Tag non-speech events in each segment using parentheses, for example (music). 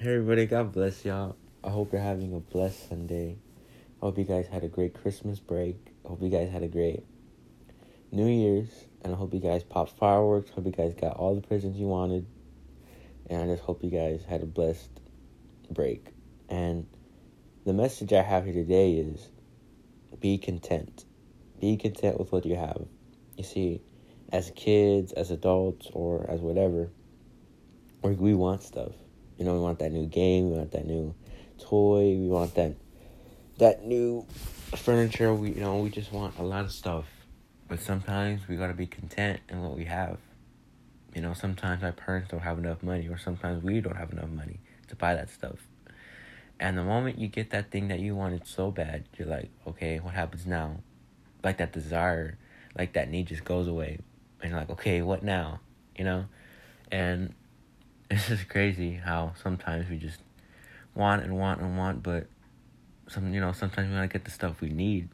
Hey everybody, God bless y'all. I hope you're having a blessed Sunday. I hope you guys had a great Christmas break. I hope you guys had a great New Year's. And I hope you guys popped fireworks. Hope you guys got all the presents you wanted. And I just hope you guys had a blessed break. And the message I have here today is be content. Be content with what you have. You see, as kids, as adults, or as whatever, we want stuff you know, we want that new game, we want that new toy, we want that that new furniture. We you know, we just want a lot of stuff. But sometimes we gotta be content in what we have. You know, sometimes our parents don't have enough money, or sometimes we don't have enough money to buy that stuff. And the moment you get that thing that you wanted so bad, you're like, okay, what happens now? Like that desire, like that need just goes away. And you're like, okay, what now? You know? And (laughs) it's just crazy how sometimes we just want and want and want, but some you know sometimes we to get the stuff we need.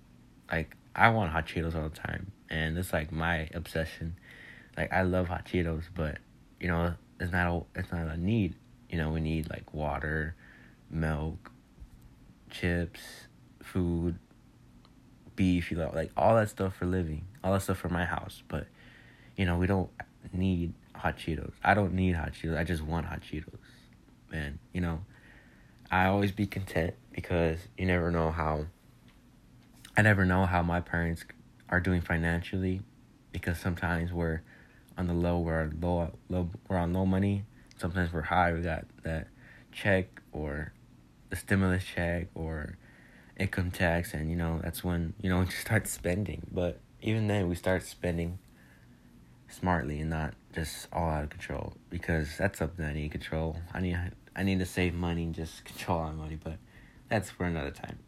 Like I want hot Cheetos all the time, and it's like my obsession. Like I love hot Cheetos, but you know it's not a it's not a need. You know we need like water, milk, chips, food, beef. You know like all that stuff for living, all that stuff for my house. But you know we don't need hot Cheetos. I don't need hot Cheetos. I just want hot Cheetos. Man, you know, I always be content because you never know how I never know how my parents are doing financially because sometimes we're on the low, we're low, low, we're on low money. Sometimes we're high. We got that check or the stimulus check or income tax, and you know that's when you know (laughs) we start spending. But even then, we start spending smartly and not just all out of control because that's something I need to control. I need I need to save money and just control my money, but that's for another time.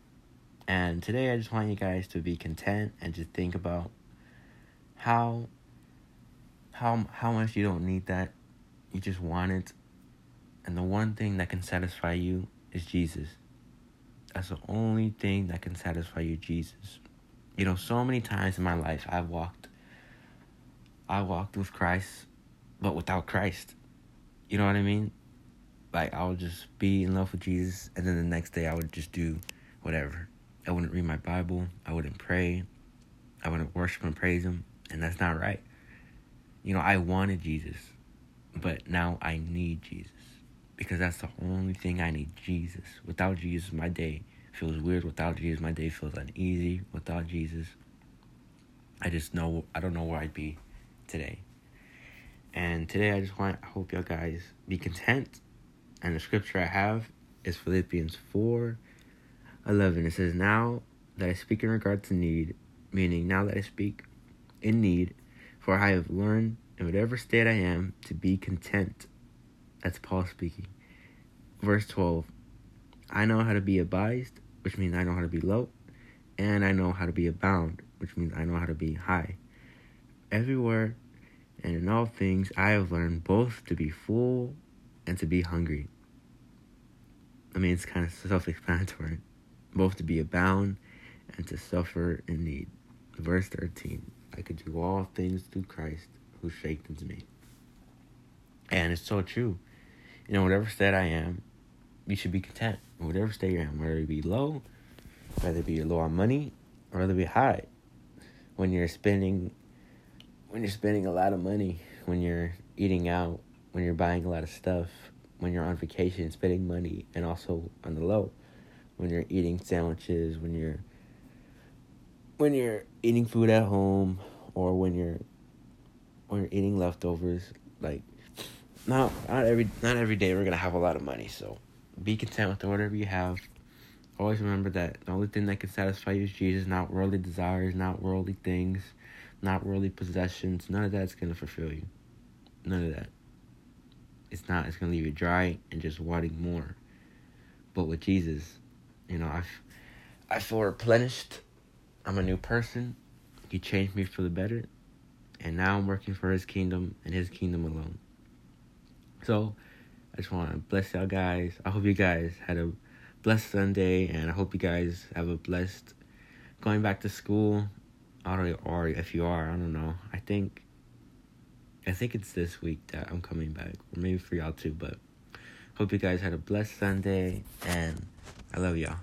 And today I just want you guys to be content and just think about how how how much you don't need that. You just want it. And the one thing that can satisfy you is Jesus. That's the only thing that can satisfy you, Jesus. You know, so many times in my life I've walked I walked with Christ but without Christ. You know what I mean? Like I would just be in love with Jesus and then the next day I would just do whatever. I wouldn't read my Bible, I wouldn't pray, I wouldn't worship and praise him, and that's not right. You know, I wanted Jesus, but now I need Jesus. Because that's the only thing I need, Jesus. Without Jesus, my day feels weird. Without Jesus, my day feels uneasy. Without Jesus, I just know I don't know where I'd be today. And today I just want I hope y'all guys be content. And the scripture I have is Philippians 4 11. It says, Now that I speak in regard to need, meaning now that I speak in need, for I have learned in whatever state I am to be content. That's Paul speaking. Verse 12 I know how to be abased, which means I know how to be low, and I know how to be abound, which means I know how to be high. Everywhere and in all things I have learned both to be full and to be hungry. I mean, it's kind of self explanatory. Both to be abound and to suffer in need. Verse 13 I could do all things through Christ who strengthens me. And it's so true. You know, whatever state I am, you should be content. Whatever state you're in, whether it be low, whether it be low on money, or whether it be high. When you're spending when you're spending a lot of money, when you're eating out, when you're buying a lot of stuff, when you're on vacation, spending money, and also on the low, when you're eating sandwiches, when you're when you're eating food at home, or when you're when you're eating leftovers, like not not every not every day we're gonna have a lot of money, so be content with whatever you have. Always remember that the only thing that can satisfy you is Jesus, not worldly desires, not worldly things not worldly possessions. None of that's going to fulfill you. None of that. It's not. It's going to leave you dry and just wanting more. But with Jesus, you know, I, I feel replenished. I'm a new person. He changed me for the better. And now I'm working for his kingdom and his kingdom alone. So, I just want to bless y'all guys. I hope you guys had a blessed Sunday, and I hope you guys have a blessed going back to school or or if you are, I don't know. I think I think it's this week that I'm coming back, or maybe for y'all too. But Hope you guys had a blessed Sunday, and I love y'all.